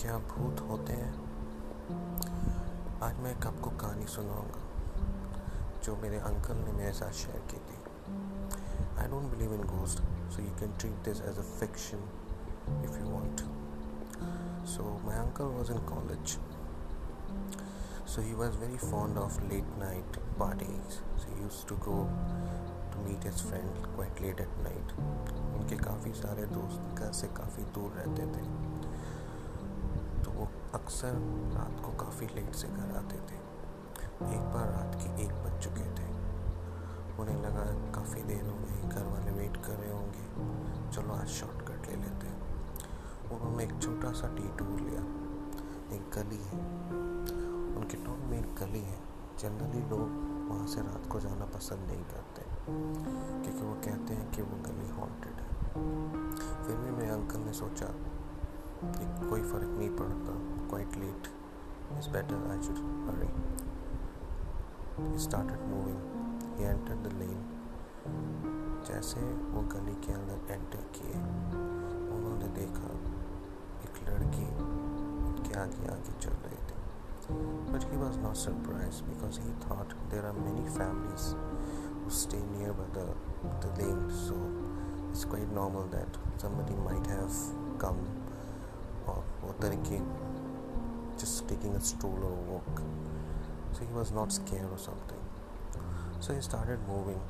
क्या भूत होते हैं? आज मैं एक आपको कहानी सुनाऊँगा, जो मेरे अंकल ने मेरे साथ शेयर की थी। I don't believe in ghost so you can treat this as a fiction if you want so my uncle was in college so he was very fond of late night so, he used to go to meet his friend quite late at night. उनके काफ़ी सारे दोस्त घर से काफ़ी दूर रहते थे। अक्सर रात को काफ़ी लेट से घर आते थे। एक बार रात के एक बज चुके थे। उन्हें लगा काफ़ी देर हो गई, घर वाले वेट कर रहे होंगे। चलो आज शॉर्टकट ले लेते हैं। उन्होंने एक छोटा सा टी टूर लिया। एक गली है। उनके टाउन में एक गली है। जनरली लोग वहाँ से रात को जाना पसंद नहीं करते। क्योंकि वो कहते हैं कि वो गली हॉन्टेड है। फिर भी मेरे अंकल ने सोचा कि कोई फ़र्क नहीं पड़ता quite late. It's better I should hurry. He started moving. He entered the lane. जैसे वो गली के अंदर एंटर किए उन्होंने देखा एक लड़की उनके आगे आगे चल रही थी But he was not surprised because he thought there are many families who stay near by the, the lane, so it's quite normal that somebody might have again, just taking a stroll or a walk. So he was not scared or something. So he started moving,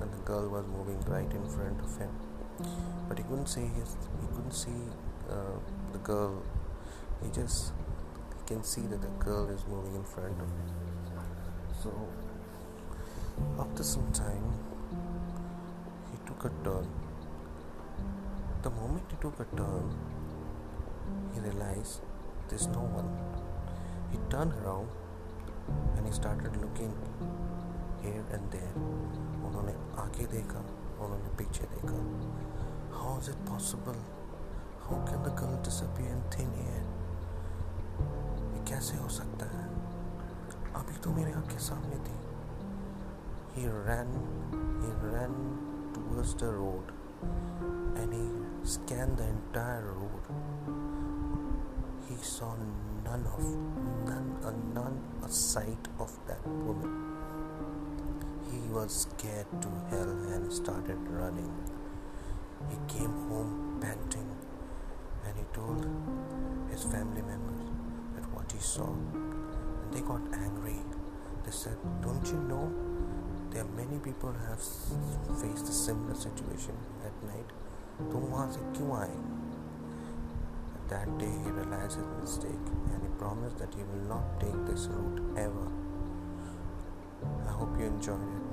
and the girl was moving right in front of him. But he couldn't see his, he couldn't see uh, the girl. He just he can see that the girl is moving in front of him. So after some time, he took a turn. The moment he took a turn, realized there's no one. He turned around and he started looking here and there. उन्होंने आगे देखा उन्होंने पीछे देखा How is it possible? How can the girl disappear in thin air? ये कैसे हो सकता है अभी तो मेरे आँखें सामने थी He ran, he ran towards the road and he scanned the entire road he saw none of none a none a sight of that woman. He was scared to hell and started running. He came home panting and he told his family members that what he saw. And they got angry. They said, Don't you know there are many people who have faced a similar situation at night? तुम वहाँ से क्यों आए that day he realized his mistake and he promised that he will not take this route ever. I hope you enjoyed it.